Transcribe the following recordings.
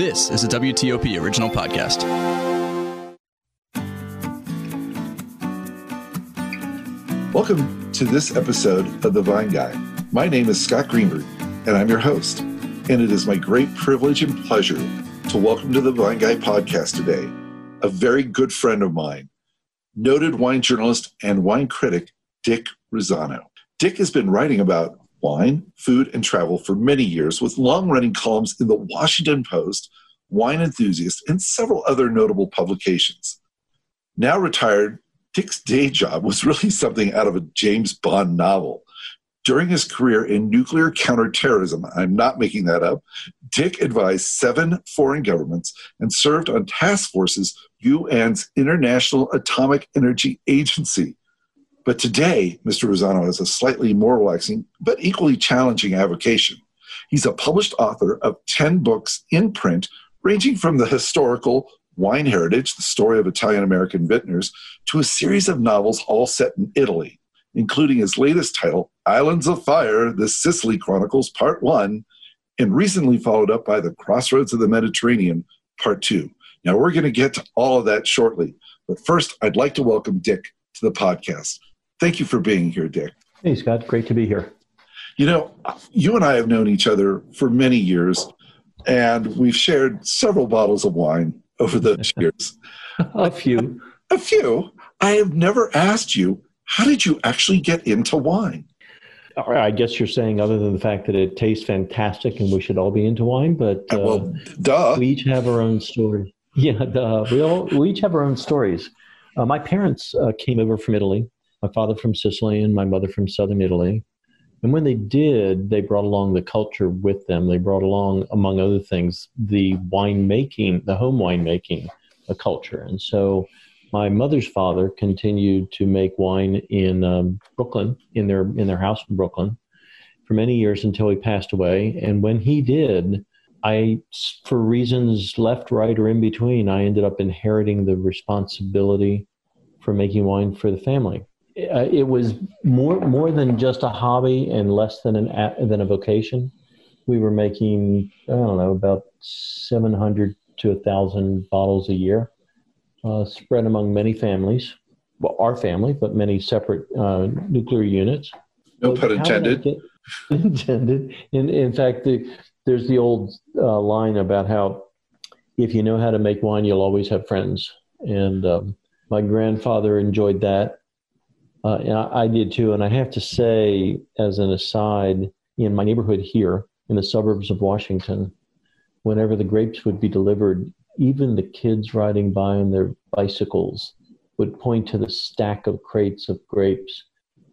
This is a WTOP original podcast. Welcome to this episode of The Vine Guy. My name is Scott Greenberg, and I'm your host. And it is my great privilege and pleasure to welcome to the Vine Guy podcast today a very good friend of mine, noted wine journalist and wine critic Dick Rosano. Dick has been writing about wine, food, and travel for many years with long running columns in the Washington Post, Wine Enthusiast, and several other notable publications. Now retired, Dick's day job was really something out of a James Bond novel. During his career in nuclear counterterrorism, I'm not making that up, Dick advised seven foreign governments and served on task forces UN's International Atomic Energy Agency. But today, Mr. Rosano has a slightly more relaxing but equally challenging avocation. He's a published author of 10 books in print, ranging from the historical wine heritage, the story of Italian American vintners, to a series of novels all set in Italy, including his latest title, Islands of Fire The Sicily Chronicles, Part 1, and recently followed up by The Crossroads of the Mediterranean, Part 2. Now, we're going to get to all of that shortly, but first, I'd like to welcome Dick to the podcast. Thank you for being here, Dick. Hey, Scott. Great to be here. You know, you and I have known each other for many years, and we've shared several bottles of wine over those years. a few. A few. I have never asked you, how did you actually get into wine? I guess you're saying, other than the fact that it tastes fantastic and we should all be into wine, but uh, well, duh. We each have our own story. Yeah, duh. We all we each have our own stories. Uh, my parents uh, came over from Italy my father from Sicily and my mother from southern Italy. And when they did, they brought along the culture with them. They brought along, among other things, the winemaking, the home winemaking a culture. And so my mother's father continued to make wine in um, Brooklyn, in their in their house in Brooklyn, for many years until he passed away. And when he did, I, for reasons left, right, or in between, I ended up inheriting the responsibility for making wine for the family uh, it was more more than just a hobby and less than an than a vocation. We were making I don't know about seven hundred to a thousand bottles a year, uh, spread among many families. Well, our family, but many separate uh, nuclear units. No pun intended. intended. In in fact, the, there's the old uh, line about how if you know how to make wine, you'll always have friends. And um, my grandfather enjoyed that uh, and I, I, did too. And I have to say, as an aside, in my neighborhood here in the suburbs of Washington, whenever the grapes would be delivered, even the kids riding by on their bicycles would point to the stack of crates of grapes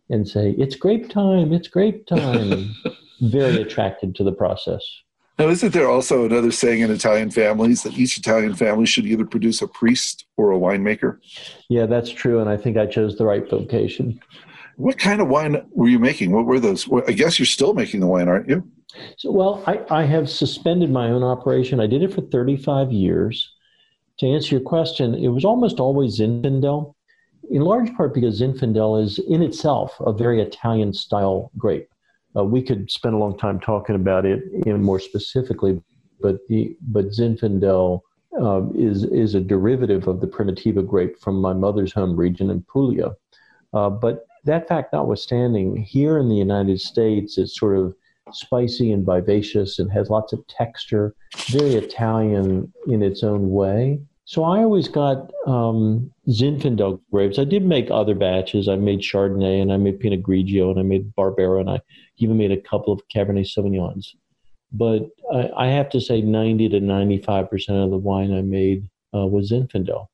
and say, It's grape time, it's grape time. Very attracted to the process. Now, isn't there also another saying in Italian families that each Italian family should either produce a priest or a winemaker? Yeah, that's true. And I think I chose the right vocation. What kind of wine were you making? What were those? I guess you're still making the wine, aren't you? So, well, I, I have suspended my own operation. I did it for 35 years. To answer your question, it was almost always Zinfandel, in large part because Zinfandel is in itself a very Italian style grape. Uh, we could spend a long time talking about it in more specifically, but the but Zinfandel um, is is a derivative of the Primitivo grape from my mother's home region in Puglia. Uh, but that fact notwithstanding, here in the United States, it's sort of spicy and vivacious and has lots of texture, very Italian in its own way. So I always got um, Zinfandel grapes. I did make other batches. I made Chardonnay and I made Pinot Grigio and I made Barbera and I even made a couple of Cabernet Sauvignons. But I, I have to say, 90 to 95% of the wine I made uh, was Zinfandel.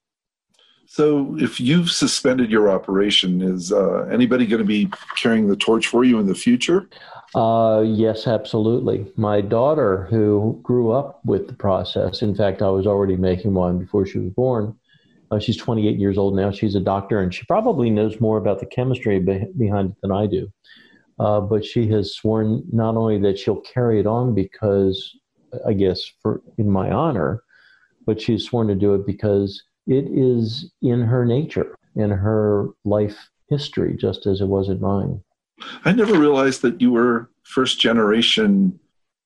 So, if you've suspended your operation, is uh, anybody going to be carrying the torch for you in the future? Uh, yes, absolutely. My daughter, who grew up with the process, in fact, I was already making wine before she was born. Uh, she's 28 years old now. She's a doctor, and she probably knows more about the chemistry be- behind it than I do. Uh, but she has sworn not only that she'll carry it on because, I guess, for in my honor, but she's sworn to do it because it is in her nature, in her life history, just as it was in mine. I never realized that you were first generation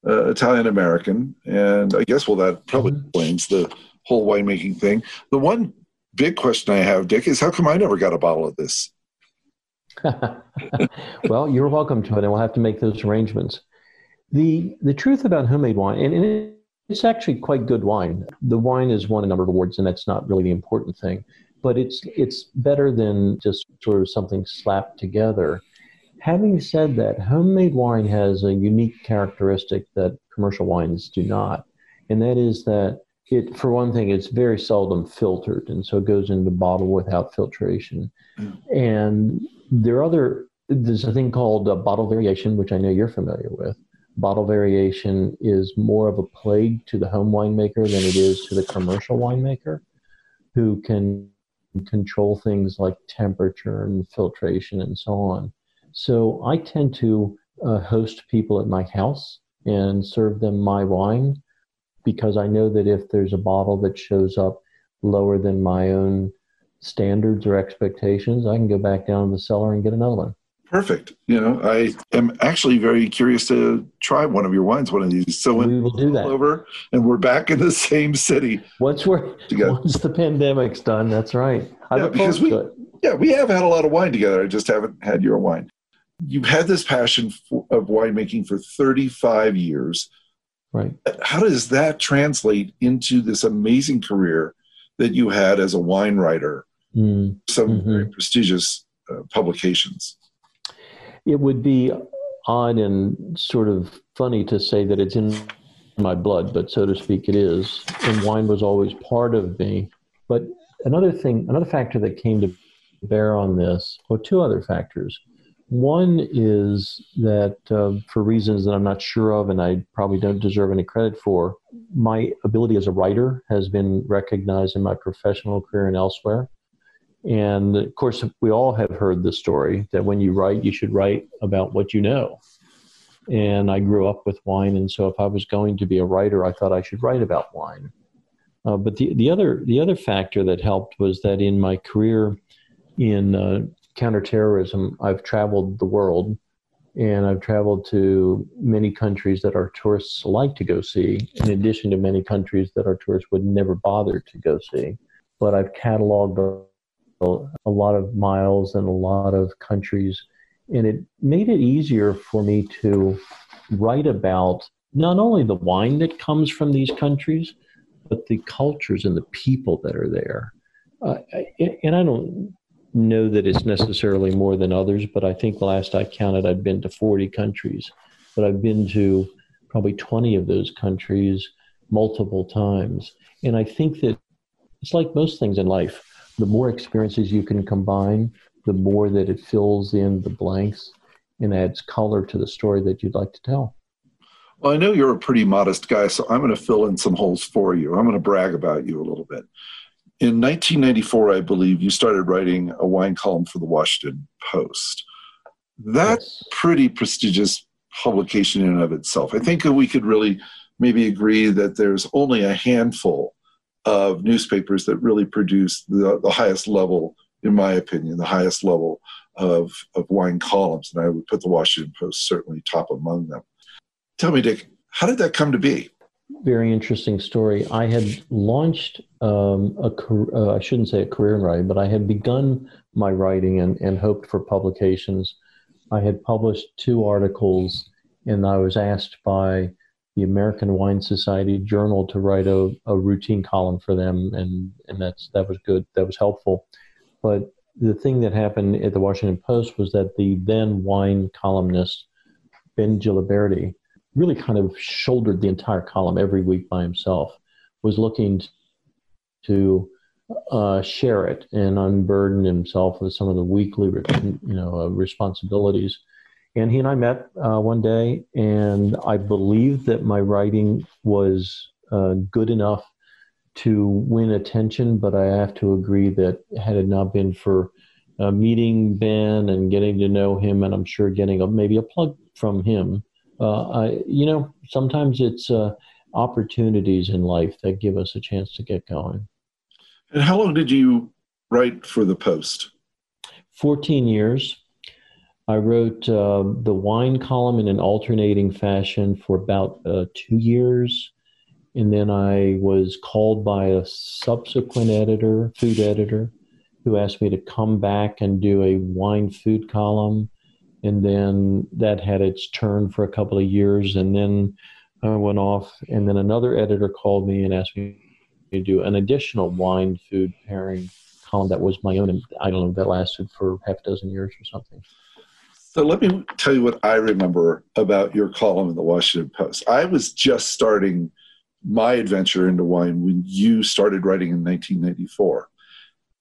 uh, Italian American, and I guess well that probably Mhm. explains the whole winemaking thing. The one big question I have, Dick, is how come I never got a bottle of this? well, you're welcome to it, and we'll have to make those arrangements. the The truth about homemade wine, and, and it's actually quite good wine. The wine has won a number of awards, and that's not really the important thing. But it's it's better than just sort of something slapped together. Having said that, homemade wine has a unique characteristic that commercial wines do not, and that is that it, for one thing, it's very seldom filtered, and so it goes into bottle without filtration. Mm. And there are other. There's a thing called uh, bottle variation, which I know you're familiar with. Bottle variation is more of a plague to the home winemaker than it is to the commercial winemaker, who can control things like temperature and filtration and so on. So I tend to uh, host people at my house and serve them my wine because I know that if there's a bottle that shows up lower than my own standards or expectations, I can go back down to the cellar and get another one. Perfect. You know, I am actually very curious to try one of your wines one of these. So when We will do that. over and we're back in the same city. Once we're Together. once the pandemic's done, that's right. I Yeah, because we-. Yeah, we have had a lot of wine together. I just haven't had your wine. You've had this passion for, of winemaking for 35 years. Right. How does that translate into this amazing career that you had as a wine writer, Mm. some Mhm. very prestigious uh, publications? It would be odd and sort of funny to say that it's in my blood, but so to speak, it is. And wine was always part of me. But another thing, another factor that came to bear on this, or two other factors. One is that uh, for reasons that I'm not sure of and I probably don't deserve any credit for, my ability as a writer has been recognized in my professional career and elsewhere. And of course, we all have heard the story that when you write, you should write about what you know. And I grew up with wine, and so if I was going to be a writer, I thought I should write about wine. Uh, but the, the other the other factor that helped was that in my career in uh, counterterrorism, I've traveled the world, and I've traveled to many countries that our tourists like to go see, in addition to many countries that our tourists would never bother to go see. But I've cataloged a, lot of miles and a lot of countries, and it made it easier for me to write about not only the wine that comes from these countries, but the cultures and the people that are there. Uh, and I don't know that it's necessarily more than others, but I think last I counted, I'd been to 40 countries, but I've been to probably 20 of those countries multiple times. And I think that it's like most things in life the more experiences you can combine, the more that it fills in the blanks and adds color to the story that you'd like to tell. Well, I know you're a pretty modest guy, so I'm going to fill in some holes for you. I'm going to brag about you a little bit. In 1994, I believe, you started writing a wine column for the Washington Post. That's Yes. pretty prestigious publication in and of itself. I think we could really maybe agree that there's only a handful of newspapers that really produce the, the highest level, in my opinion, the highest level of, of wine columns. And I would put the Washington Post certainly top among them. Tell me, Dick, how did that come to be? Very interesting story. I had launched um, a uh, I shouldn't say a career in writing, but I had begun my writing and, and hoped for publications. I had published two articles, and I was asked by the American Wine Society Journal to write a, a routine column for them, and, and that's that was good. That was helpful. But the thing that happened at the Washington Post was that the then wine columnist Ben Giliberti really kind of shouldered the entire column every week by himself. Was looking to uh, share it and unburden himself with some of the weekly, you know, uh, responsibilities. And he and I met uh, one day, and I believed that my writing was uh, good enough to win attention. But I have to agree that had it not been for uh, meeting Ben and getting to know him, and I'm sure getting a, maybe a plug from him, I, you know, sometimes it's uh, opportunities in life that give us a chance to get going. And how long did you write for the Post? 14 years. I wrote uh, the wine column in an alternating fashion for about uh, two years. And then I was called by a subsequent editor, food editor, who asked me to come back and do a wine food column. And then that had its turn for a couple of years. And then I went off. And then another editor called me and asked me to do an additional wine food pairing column that was my own. And I don't know, that lasted for half a dozen years or something. So let me tell you what I remember about your column in the Washington Post. I was just starting my adventure into wine when you started writing in 1994.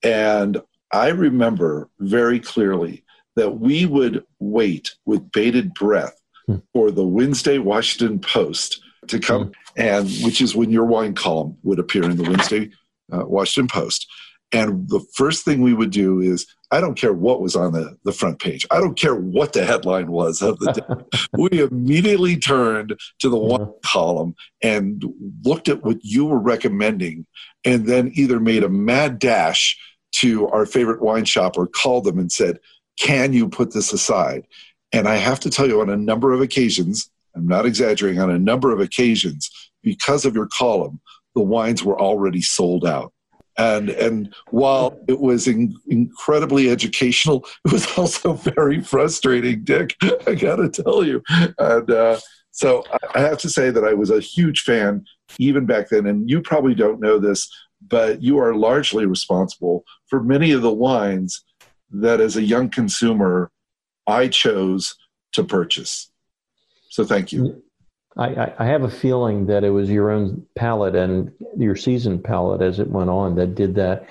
And I remember very clearly that we would wait with bated breath hmm. for the Wednesday Washington Post to come, hmm. and which is when your wine column would appear in the Wednesday uh, Washington Post. And the first thing we would do is, I don't care what was on the, the front page. I don't care what the headline was of the day. we immediately turned to the one column and looked at what you were recommending and then either made a mad dash to our favorite wine shop or called them and said, Can you put this aside? And I have to tell you, on a number of occasions, I'm not exaggerating, on a number of occasions, because of your column, the wines were already sold out and and while it was in, incredibly educational, it was also very frustrating, Dick. I got to tell you, and uh, so I have to say that I was a huge fan even back then. And you probably don't know this, but you are largely responsible for many of the wines that, as a young consumer, I chose to purchase. So thank you. I, I, have a feeling that it was your own palate and your seasoned palate as it went on that did that.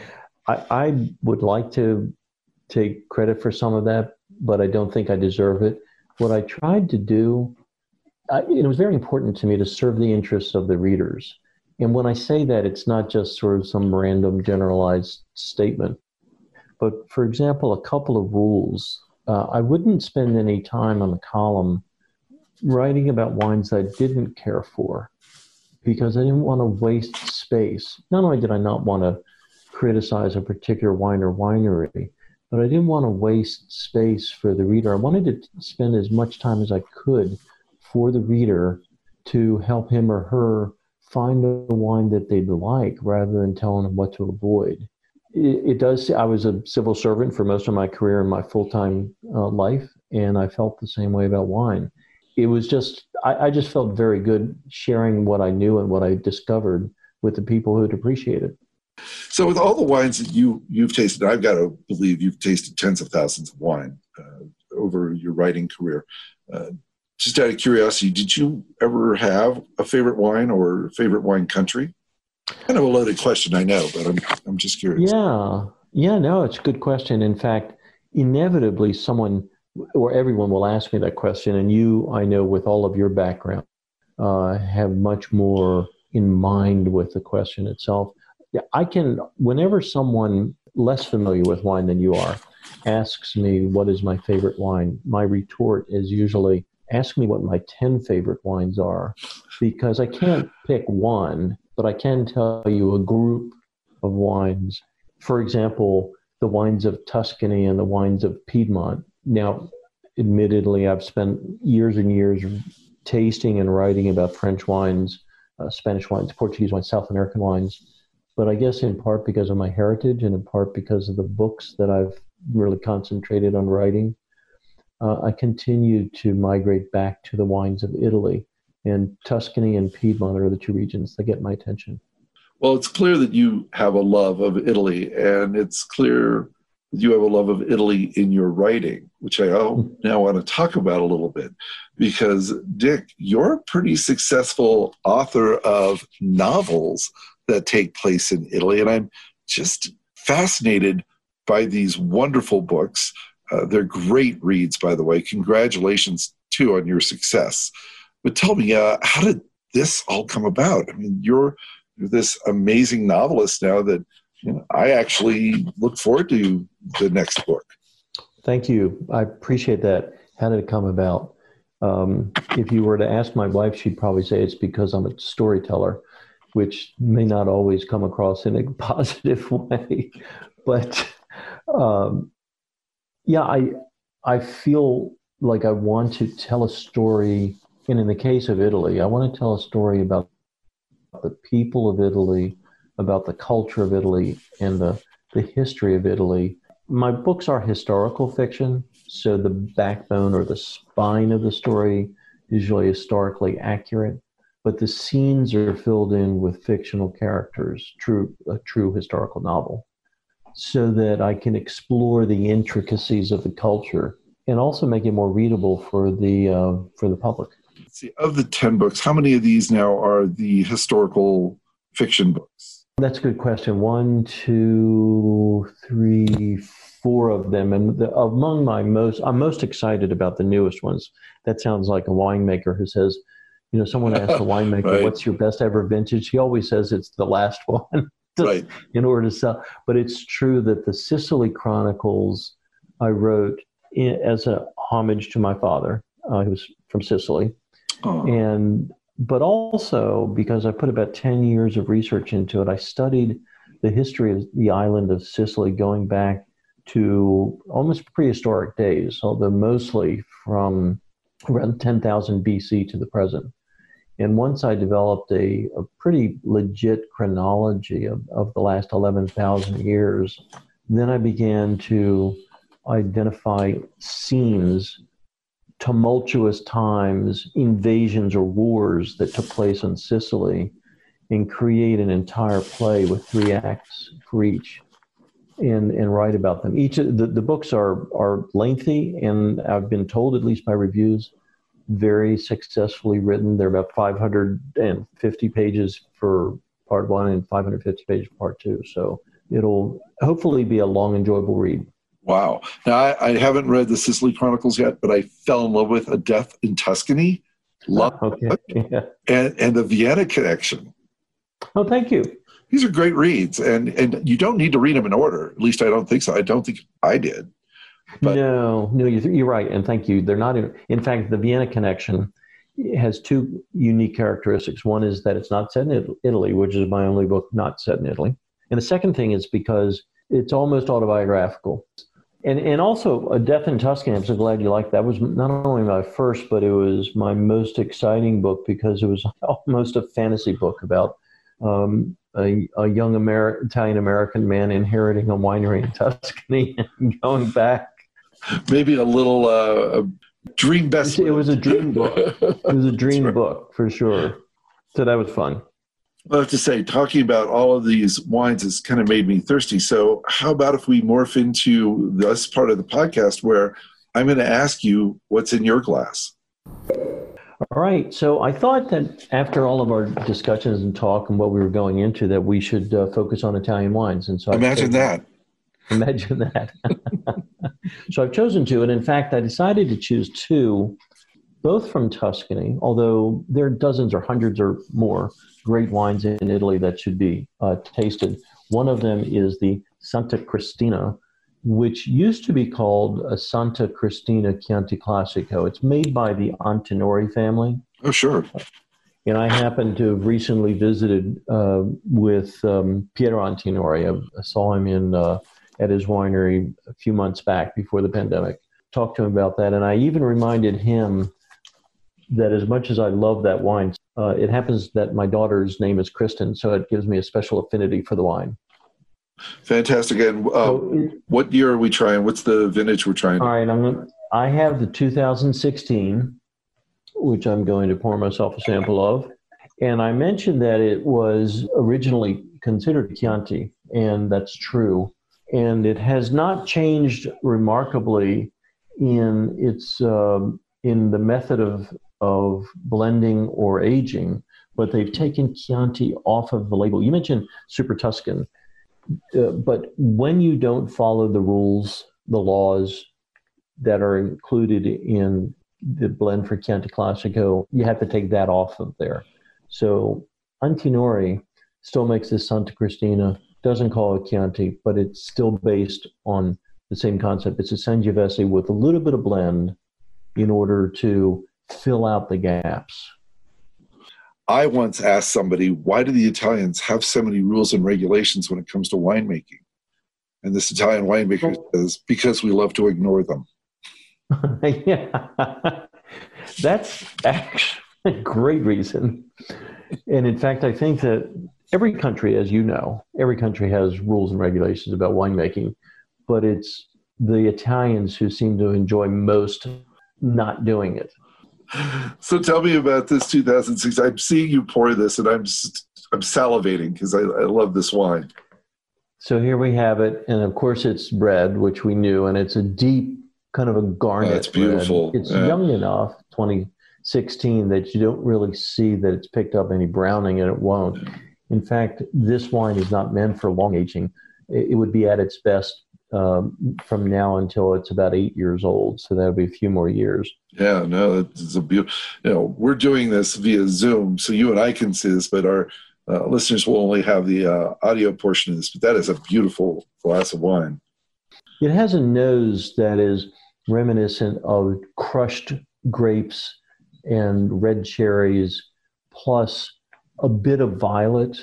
I, I would like to take credit for some of that, but I don't think I deserve it. What I tried to do, I, it was very important to me to serve the interests of the readers. And when I say that, it's not just sort of some random generalized statement. But for example, a couple of rules. Uh, I wouldn't spend any time on the column writing about wines I didn't care for because I didn't want to waste space. Not only did I not want to criticize a particular wine or winery, but I didn't want to waste space for the reader. I wanted to spend as much time as I could for the reader to help him or her find a wine that they'd like rather than telling them what to avoid. It, it does, I was a civil servant for most of my career in my full time uh, life, and I felt the same way about wine it was just I, I, just felt very good sharing what I knew and what I discovered with the people who'd appreciate it. So, with all the wines that you you've tasted, I've got to believe you've tasted tens of thousands of wine uh, over your writing career. Uh, just out of curiosity, did you ever have a favorite wine or favorite wine country? Kind of a loaded question, I know, but I'm I'm just curious. Yeah, yeah, no, it's a good question. In fact, inevitably, someone or everyone will ask me that question, and you, I know, with all of your background, uh, have much more in mind with the question itself. I can, whenever someone less familiar with wine than you are asks me what is my favorite wine, my retort is usually ask me what my 10 favorite wines are because I can't pick one, but I can tell you a group of wines. For example, the wines of Tuscany and the wines of Piedmont now, admittedly, I've spent years and years tasting and writing about French wines, uh, Spanish wines, Portuguese wines, South American wines. But I guess in part because of my heritage and in part because of the books that I've really concentrated on writing, uh, I continue to migrate back to the wines of Italy. And Tuscany and Piedmont are the two regions that get my attention. Well, it's clear that you have a love of Italy, and it's clear you have a love of Italy in your writing, which I now want to talk about a little bit. Because, Dick, you're a pretty successful author of novels that take place in Italy. And I'm just fascinated by these wonderful books. Uh, they're great reads, by the way. Congratulations, too, on your success. But tell me, uh, how did this all come about? I mean, you're this amazing novelist now that you know, I actually look forward to the next book. Thank you. I appreciate that. How did it come about? Um, if you were to ask my wife, she'd probably say it's because I'm a storyteller, which may not always come across in a positive way. But um, yeah, I I feel like I want to tell a story. And in the case of Italy, I want to tell a story about the people of Italy, about the culture of Italy, and the, the history of Italy. My books are historical fiction, so the backbone or the spine of the story is usually historically accurate, but the scenes are filled in with fictional characters, true a true historical novel, so that I can explore the intricacies of the culture and also make it more readable for the uh, for the public. See, of the ten books, how many of these now are the historical fiction books? That's a good question. One, two, three, four of them, and the, among my most, I'm most excited about the newest ones. That sounds like a winemaker who says, you know, someone asked a winemaker, right. "What's your best ever vintage?" He always says it's the last one, right. in order to sell. But it's true that the Sicily Chronicles I wrote in, as a homage to my father, uh, who was from Sicily, oh. and but also because I put about ten years of research into it, I studied the history of the island of Sicily going back to almost prehistoric days, although mostly from around 10,000 BC to the present. And once I developed a, a pretty legit chronology of, of the last 11,000 years, then I began to identify scenes, tumultuous times, invasions or wars that took place in Sicily, and create an entire play with three acts for each and, and write about them. Each of the, the books are, are lengthy, and I've been told, at least by reviews, very successfully written. They're about 550 pages for part one and 550 pages for part two. So it'll hopefully be a long, enjoyable read. Wow. Now, I, I, haven't read the Sicily Chronicles yet, but I fell in love with A Death in Tuscany. Love ah, okay. Yeah. And, and the Vienna Connection. Oh, thank you. These are great reads, and, and you don't need to read them in order. At least I don't think so. I don't think I did. But, no, no, you're right, and thank you. They're not in. In fact, the Vienna Connection has two unique characteristics. One is that it's not set in Italy, which is my only book not set in Italy, and the second thing is because it's almost autobiographical. And, and also, A Death in Tuscany, I'm so glad you liked that. was not only my first, but it was my most exciting book because it was almost a fantasy book about um, a, a, young Italian American man inheriting a winery in Tuscany and going back maybe a little uh, dream best. It was a dream book. It was a dream right. book for sure. So that was fun. I have to say, talking about all of these wines has kind of made me thirsty. So, how about if we morph into this part of the podcast where I'm going to ask you what's in your glass? All right. So, I thought that after all of our discussions and talk and what we were going into, that we should uh, focus on Italian wines. And so, imagine that. Imagine that. so I've chosen two, and in fact, I decided to choose two, both from Tuscany, although there are dozens or hundreds or more great wines in Italy that should be uh, tasted. One of them is the Santa Cristina, which used to be called a Santa Cristina Chianti Classico. It's made by the Antinori family. Oh, sure. And I happened to have recently visited uh, with um, Piero Antinori. I, saw him in uh, at his winery a few months back before the pandemic. Talked to him about that, and I even reminded him that as much as I love that wine, uh, it happens that my daughter's name is Kristen, so it gives me a special affinity for the wine. Fantastic. And uh, so, what year are we trying? What's the vintage we're trying? All right, I'm, I have the 2016, which I'm going to pour myself a sample of. And I mentioned that it was originally considered Chianti, and that's true and it has not changed remarkably in its um, in the method of of blending or aging, but they've taken Chianti off of the label. You mentioned Super Tuscan, uh, but when you don't follow the rules, the laws that are included in the blend for Chianti Classico, you have to take that off of there. So Antinori still makes this Santa Cristina doesn't call it Chianti, but it's still based on the same concept. It's a Sangiovese with a little bit of blend in order to fill out the gaps. I once asked somebody, why do the Italians have so many rules and regulations when it comes to winemaking? And this Italian winemaker oh. says, because we love to ignore them. yeah, that's actually a great reason. And in fact, I think that every country, as you know, every country has rules and regulations about winemaking, but it's the Italians who seem to enjoy most not doing it. So tell me about this 2006. I'm seeing you pour this, and I'm I'm salivating because I, I love this wine. So here we have it, and of course it's red, which we knew, and it's a deep kind of a garnet. It's beautiful. Red. It's Yeah. young enough, 2016, that you don't really see that it's picked up any browning, and it won't. In fact, this wine is not meant for long aging. It would be at its best um, from now until it's about eight years old. So that'll be a few more years. Yeah, no, it's a beautiful. You know, we're doing this via Zoom, so you and I can see this, but our uh, listeners will only have the uh, audio portion of this. But that is a beautiful glass of wine. It has a nose that is reminiscent of crushed grapes and red cherries, plus a bit of violet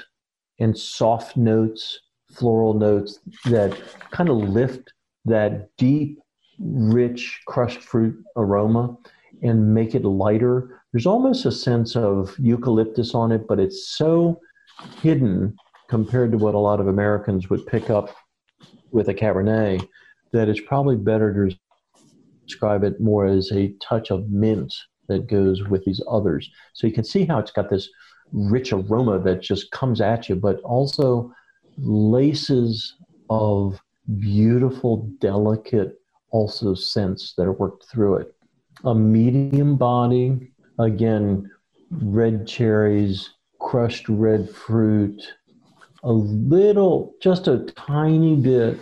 and soft notes, floral notes that kind of lift that deep, rich crushed fruit aroma and make it lighter. There's almost a sense of eucalyptus on it, but it's so hidden compared to what a lot of Americans would pick up with a Cabernet that it's probably better to describe it more as a touch of mint that goes with these others. So you can see how it's got this rich aroma that just comes at you, but also laces of beautiful, delicate, also scents that are worked through it. A medium body, again, red cherries, crushed red fruit, a little, just a tiny bit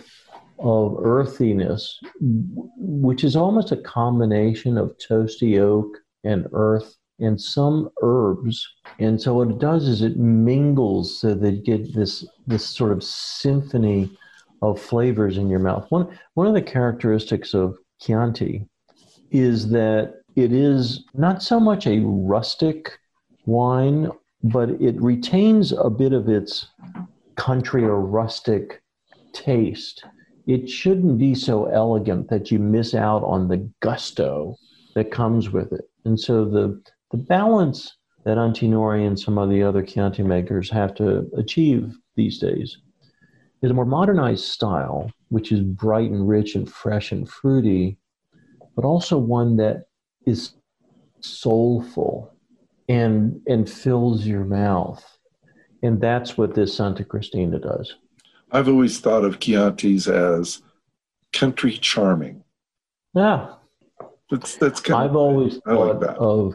of earthiness, which is almost a combination of toasty oak and earth and some herbs. And so what it does is it mingles so that you get this this sort of symphony of flavors in your mouth. One one of the characteristics of Chianti is that it is not so much a rustic wine, but it retains a bit of its country or rustic taste. It shouldn't be so elegant that you miss out on the gusto that comes with it. And so the the balance that Antinori and some of the other Chianti makers have to achieve these days is a more modernized style, which is bright and rich and fresh and fruity, but also one that is soulful and and fills your mouth. And that's what this Santa Cristina does. I've always thought of Chianti's as country charming. Yeah. That's that's kind I've always I like thought that. of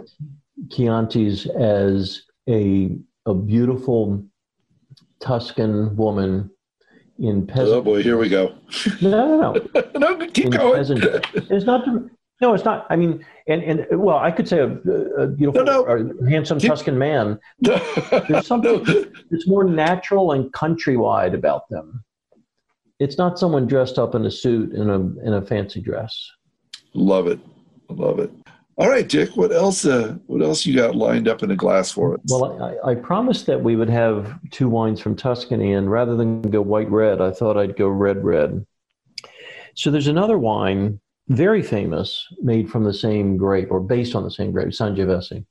Chianti's as a a beautiful Tuscan woman in oh, peasant. oh boy, here we go. No, no, no. no, keep in going. peasant. It's not. No, it's not. I mean, and and well, I could say a, a beautiful, No, no. or handsome Keep- Tuscan man. There's something that's more natural and countrywide about them. It's not someone dressed up in a suit in a in a fancy dress. Love it. Love it. All right, Dick. What else? Uh, what else you got lined up in a glass for us? Well, I, I promised that we would have two wines from Tuscany, and rather than go white red, I thought I'd go red red. So there's another wine, very famous, made from the same grape or based on the same grape, Sangiovese,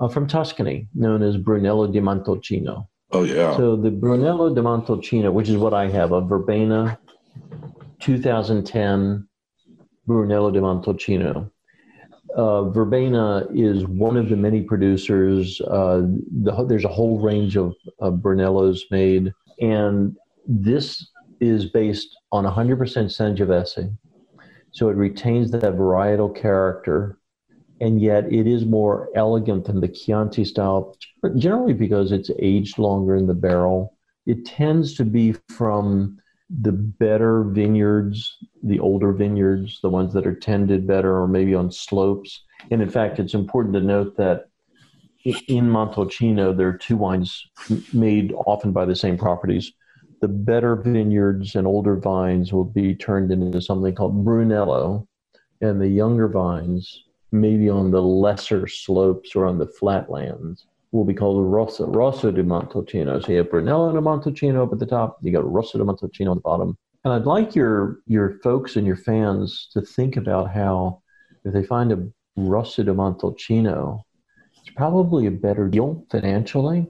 uh, from Tuscany, known as Brunello di Montalcino. oh yeah. So the Brunello di Montalcino, which is what I have, a Verbena 2010 Brunello di Montalcino. Uh, Verbena is one of the many producers. Uh, the, there's a whole range of, of Brunellos made, and this is based on 100% Sangiovese. So it retains that varietal character, and yet it is more elegant than the Chianti style, generally because it's aged longer in the barrel. It tends to be from the better vineyards, the older vineyards, the ones that are tended better or maybe on slopes. And in fact, it's important to note that in Montalcino, there are two wines made often by the same properties. The better vineyards and older vines will be turned into something called Brunello, and the younger vines, maybe on the lesser slopes or on the flatlands, will be called Rosso, Rosso di Montalcino. So you have Brunello di Montalcino up at the top, you got Rosso di Montalcino at the bottom. And I'd like your your folks and your fans to think about how if they find a Rosso di Montalcino, it's probably a better deal financially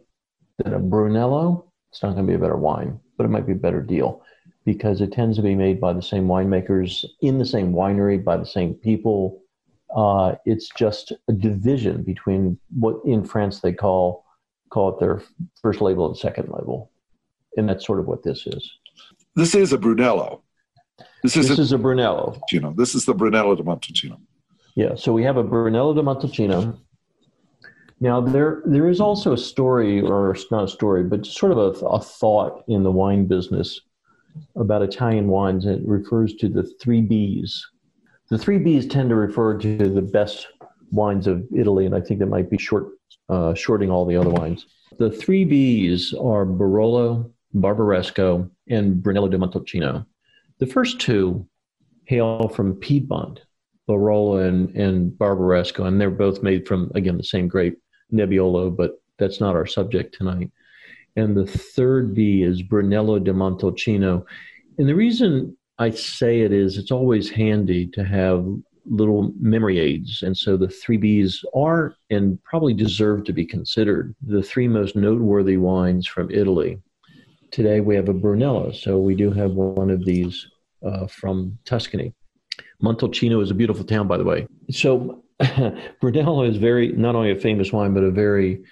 than a Brunello. It's not going to be a better wine, but it might be a better deal because it tends to be made by the same winemakers in the same winery by the same people. Uh, it's just a division between what in France they call call it their first label and second label, and that's sort of what this is. This is a Brunello. This is, this a, is a Brunello. You know, this is the Brunello di Montalcino. Yeah, so we have a Brunello di Montalcino. Now there there is also a story, or not a story, but sort of a, a thought in the wine business about Italian wines. and It refers to the three Bs. The three Bs tend to refer to the best wines of Italy, and I think that might be short uh, shorting all the other wines. The three Bs are Barolo, Barbaresco, and Brunello di Montalcino. The first two hail from Piedmont, Barolo and, and Barbaresco, and they're both made from, again, the same grape, Nebbiolo, but that's not our subject tonight. And the third B is Brunello di Montalcino. And the reason I say it is it's always handy to have little memory aids. And so the three Bs are and probably deserve to be considered the three most noteworthy wines from Italy. Today we have a Brunello, so we do have one of these uh, from Tuscany. Montalcino is a beautiful town, by the way. So Brunello is very not only a famous wine, but a very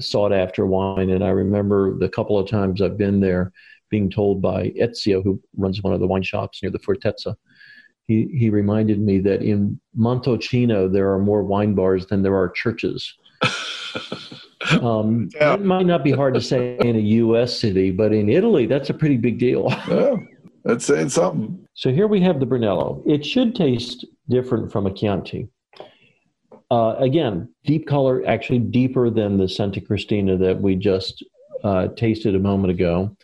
sought after wine. And I remember the couple of times I've been there being told by Ezio, who runs one of the wine shops near the Fortezza, he, he reminded me that in Montalcino there are more wine bars than there are churches. Um, yeah. It might not be hard to say in a U.S. city, but in Italy, that's a pretty big deal. yeah, that's saying something. So here we have the Brunello. It should taste different from a Chianti. Uh, again, deep color, actually deeper than the Santa Cristina that we just uh, tasted a moment ago.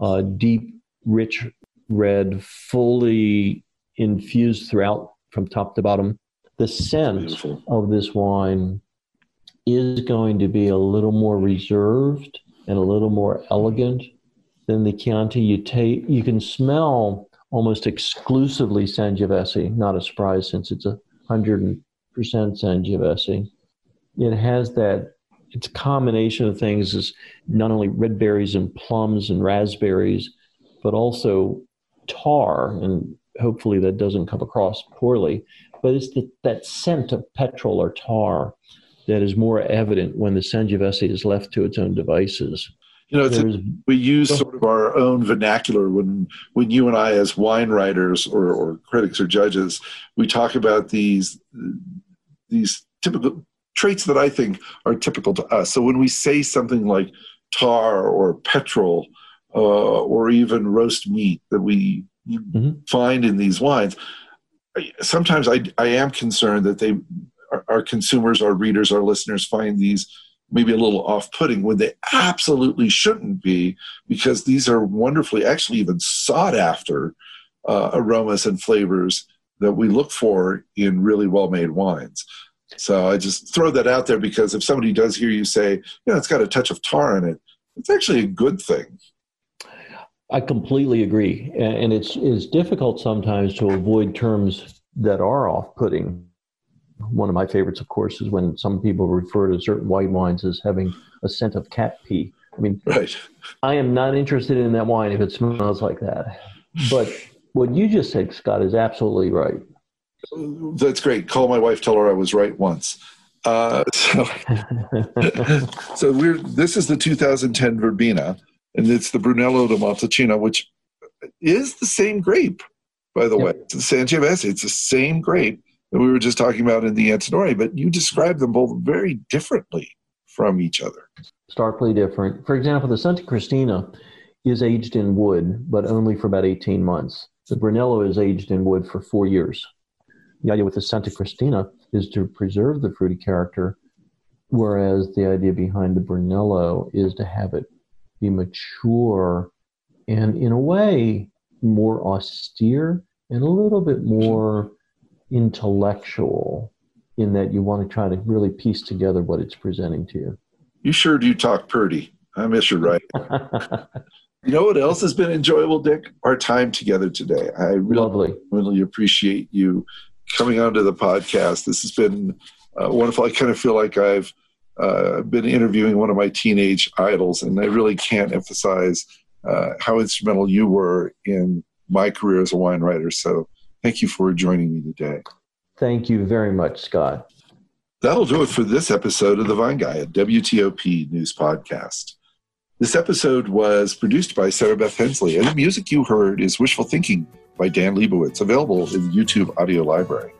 Uh, deep, rich red, fully infused throughout from top to bottom. The scent Beautiful. of this wine is going to be a little more reserved and a little more elegant than the Chianti. You take, you can smell almost exclusively Sangiovese. Not a surprise since it's a hundred percent Sangiovese. It has that. It's a combination of things is not only red berries and plums and raspberries, but also tar, and hopefully that doesn't come across poorly. But it's the, that scent of petrol or tar that is more evident when the Sangiovese is left to its own devices. You know, a, we use sort of our own vernacular when when you and I, as wine writers or, or critics or judges, we talk about these these typical traits that I think are typical to us. So when we say something like tar or petrol uh, or even roast meat that we mm-hmm. find in these wines, sometimes I, I am concerned that they our, our consumers, our readers, our listeners find these maybe a little off putting when they absolutely shouldn't be because these are wonderfully, actually, even sought after uh, aromas and flavors that we look for in really well made wines. So I just throw that out there because if somebody does hear you say, you know, it's got a touch of tar in it, it's actually a good thing. I completely agree. And it's, it's difficult sometimes to avoid terms that are off putting one of my favorites, of course, is when some people refer to certain white wines as having a scent of cat pee. I mean, right. I am not interested in that wine if it smells like that. But what you just said, Scott, is absolutely right. That's great. Call my wife, tell her I was right once. Uh, so, so we're this is the 2010 Verbena, and it's the Brunello di Montalcino, which is the same grape, by the yep. way. It's the Sangiovese. It's the same grape that we were just talking about in the Antinori, but you describe them both very differently from each other. Starkly different. For example, the Santa Cristina is aged in wood, but only for about 18 months. The Brunello is aged in wood for four years. The idea with the Santa Cristina is to preserve the fruity character, whereas the idea behind the Brunello is to have it be mature and, in a way, more austere and a little bit more intellectual in that you want to try to really piece together what it's presenting to you. You sure do talk Purdy. I miss you right. you know what else has been enjoyable, Dick? Our time together today. I really, Lovely. really appreciate you coming onto the podcast. This has been uh, wonderful. I kind of feel like I've uh, been interviewing one of my teenage idols, and I really can't emphasize uh, how instrumental you were in my career as a wine writer. So thank you for joining me today. Thank you very much, Scott. That'll do it for this episode of The Vine Guy, a WTOP news podcast. This episode was produced by Sarah Beth Hensley, and the music you heard is Wishful Thinking by Dan Leibowitz, available in the YouTube audio library.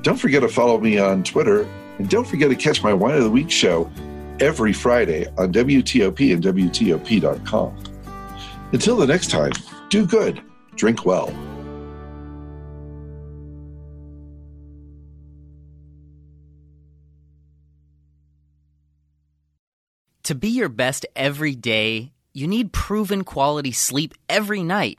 Don't forget to follow me on Twitter, and don't forget to catch my Wine of the Week show every Friday on WTOP and WTOP.com. Until the next time, do good, drink well. To be your best every day, you need proven quality sleep every night.